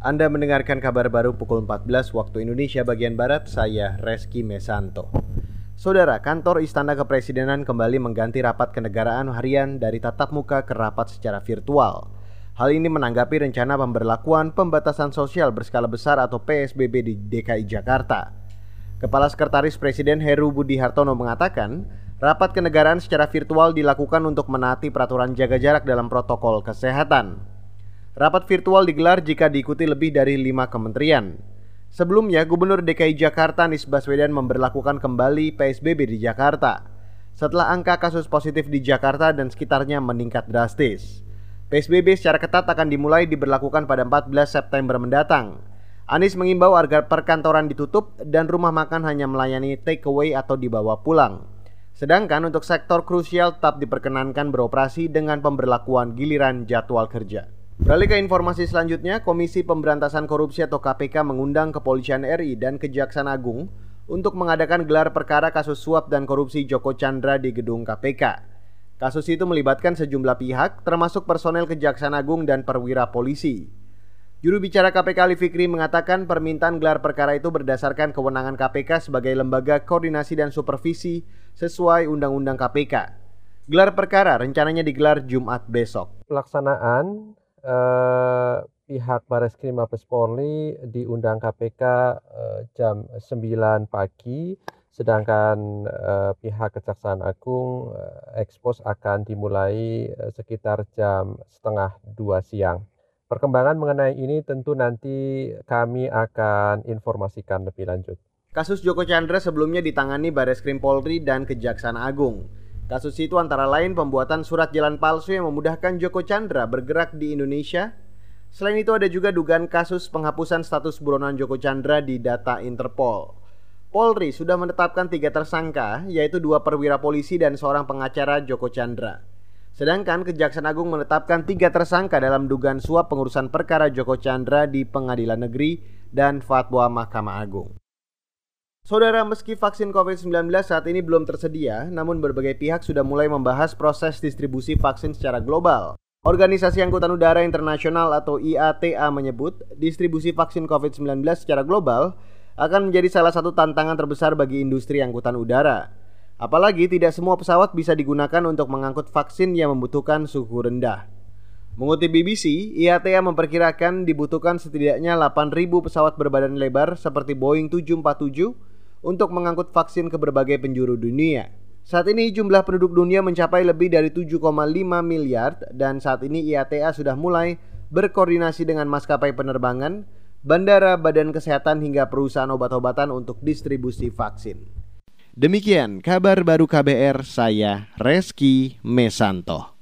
Anda mendengarkan kabar baru pukul 14 waktu Indonesia bagian Barat, saya Reski Mesanto. Saudara, kantor Istana Kepresidenan kembali mengganti rapat kenegaraan harian dari tatap muka ke rapat secara virtual. Hal ini menanggapi rencana pemberlakuan pembatasan sosial berskala besar atau PSBB di DKI Jakarta. Kepala Sekretaris Presiden Heru Budi Hartono mengatakan, rapat kenegaraan secara virtual dilakukan untuk menaati peraturan jaga jarak dalam protokol kesehatan. Rapat virtual digelar jika diikuti lebih dari lima kementerian. Sebelumnya, Gubernur DKI Jakarta Anies Baswedan memberlakukan kembali PSBB di Jakarta setelah angka kasus positif di Jakarta dan sekitarnya meningkat drastis. PSBB secara ketat akan dimulai diberlakukan pada 14 September mendatang. Anies mengimbau agar perkantoran ditutup dan rumah makan hanya melayani take away atau dibawa pulang. Sedangkan untuk sektor krusial tetap diperkenankan beroperasi dengan pemberlakuan giliran jadwal kerja. Beralih ke informasi selanjutnya, Komisi Pemberantasan Korupsi atau KPK mengundang Kepolisian RI dan Kejaksaan Agung untuk mengadakan gelar perkara kasus suap dan korupsi Joko Chandra di gedung KPK. Kasus itu melibatkan sejumlah pihak, termasuk personel Kejaksaan Agung dan perwira polisi. Juru bicara KPK Ali Fikri mengatakan permintaan gelar perkara itu berdasarkan kewenangan KPK sebagai lembaga koordinasi dan supervisi sesuai Undang-Undang KPK. Gelar perkara rencananya digelar Jumat besok. Pelaksanaan eh, pihak Bareskrim Mabes Polri diundang KPK eh, jam 9 pagi, sedangkan eh, pihak Kejaksaan Agung eh, ekspos akan dimulai eh, sekitar jam setengah dua siang. Perkembangan mengenai ini tentu nanti kami akan informasikan lebih lanjut. Kasus Joko Chandra sebelumnya ditangani Bareskrim Polri dan Kejaksaan Agung. Kasus itu antara lain pembuatan surat jalan palsu yang memudahkan Joko Chandra bergerak di Indonesia. Selain itu ada juga dugaan kasus penghapusan status buronan Joko Chandra di data Interpol. Polri sudah menetapkan tiga tersangka, yaitu dua perwira polisi dan seorang pengacara Joko Chandra. Sedangkan Kejaksaan Agung menetapkan tiga tersangka dalam dugaan suap pengurusan perkara Joko Chandra di Pengadilan Negeri dan Fatwa Mahkamah Agung. Saudara, meski vaksin COVID-19 saat ini belum tersedia, namun berbagai pihak sudah mulai membahas proses distribusi vaksin secara global. Organisasi Angkutan Udara Internasional atau IATA menyebut distribusi vaksin COVID-19 secara global akan menjadi salah satu tantangan terbesar bagi industri angkutan udara. Apalagi tidak semua pesawat bisa digunakan untuk mengangkut vaksin yang membutuhkan suhu rendah. Mengutip BBC, IATA memperkirakan dibutuhkan setidaknya 8.000 pesawat berbadan lebar seperti Boeing 747 untuk mengangkut vaksin ke berbagai penjuru dunia. Saat ini jumlah penduduk dunia mencapai lebih dari 7,5 miliar dan saat ini IATA sudah mulai berkoordinasi dengan maskapai penerbangan, bandara, badan kesehatan hingga perusahaan obat-obatan untuk distribusi vaksin. Demikian kabar baru KBR saya Reski Mesanto.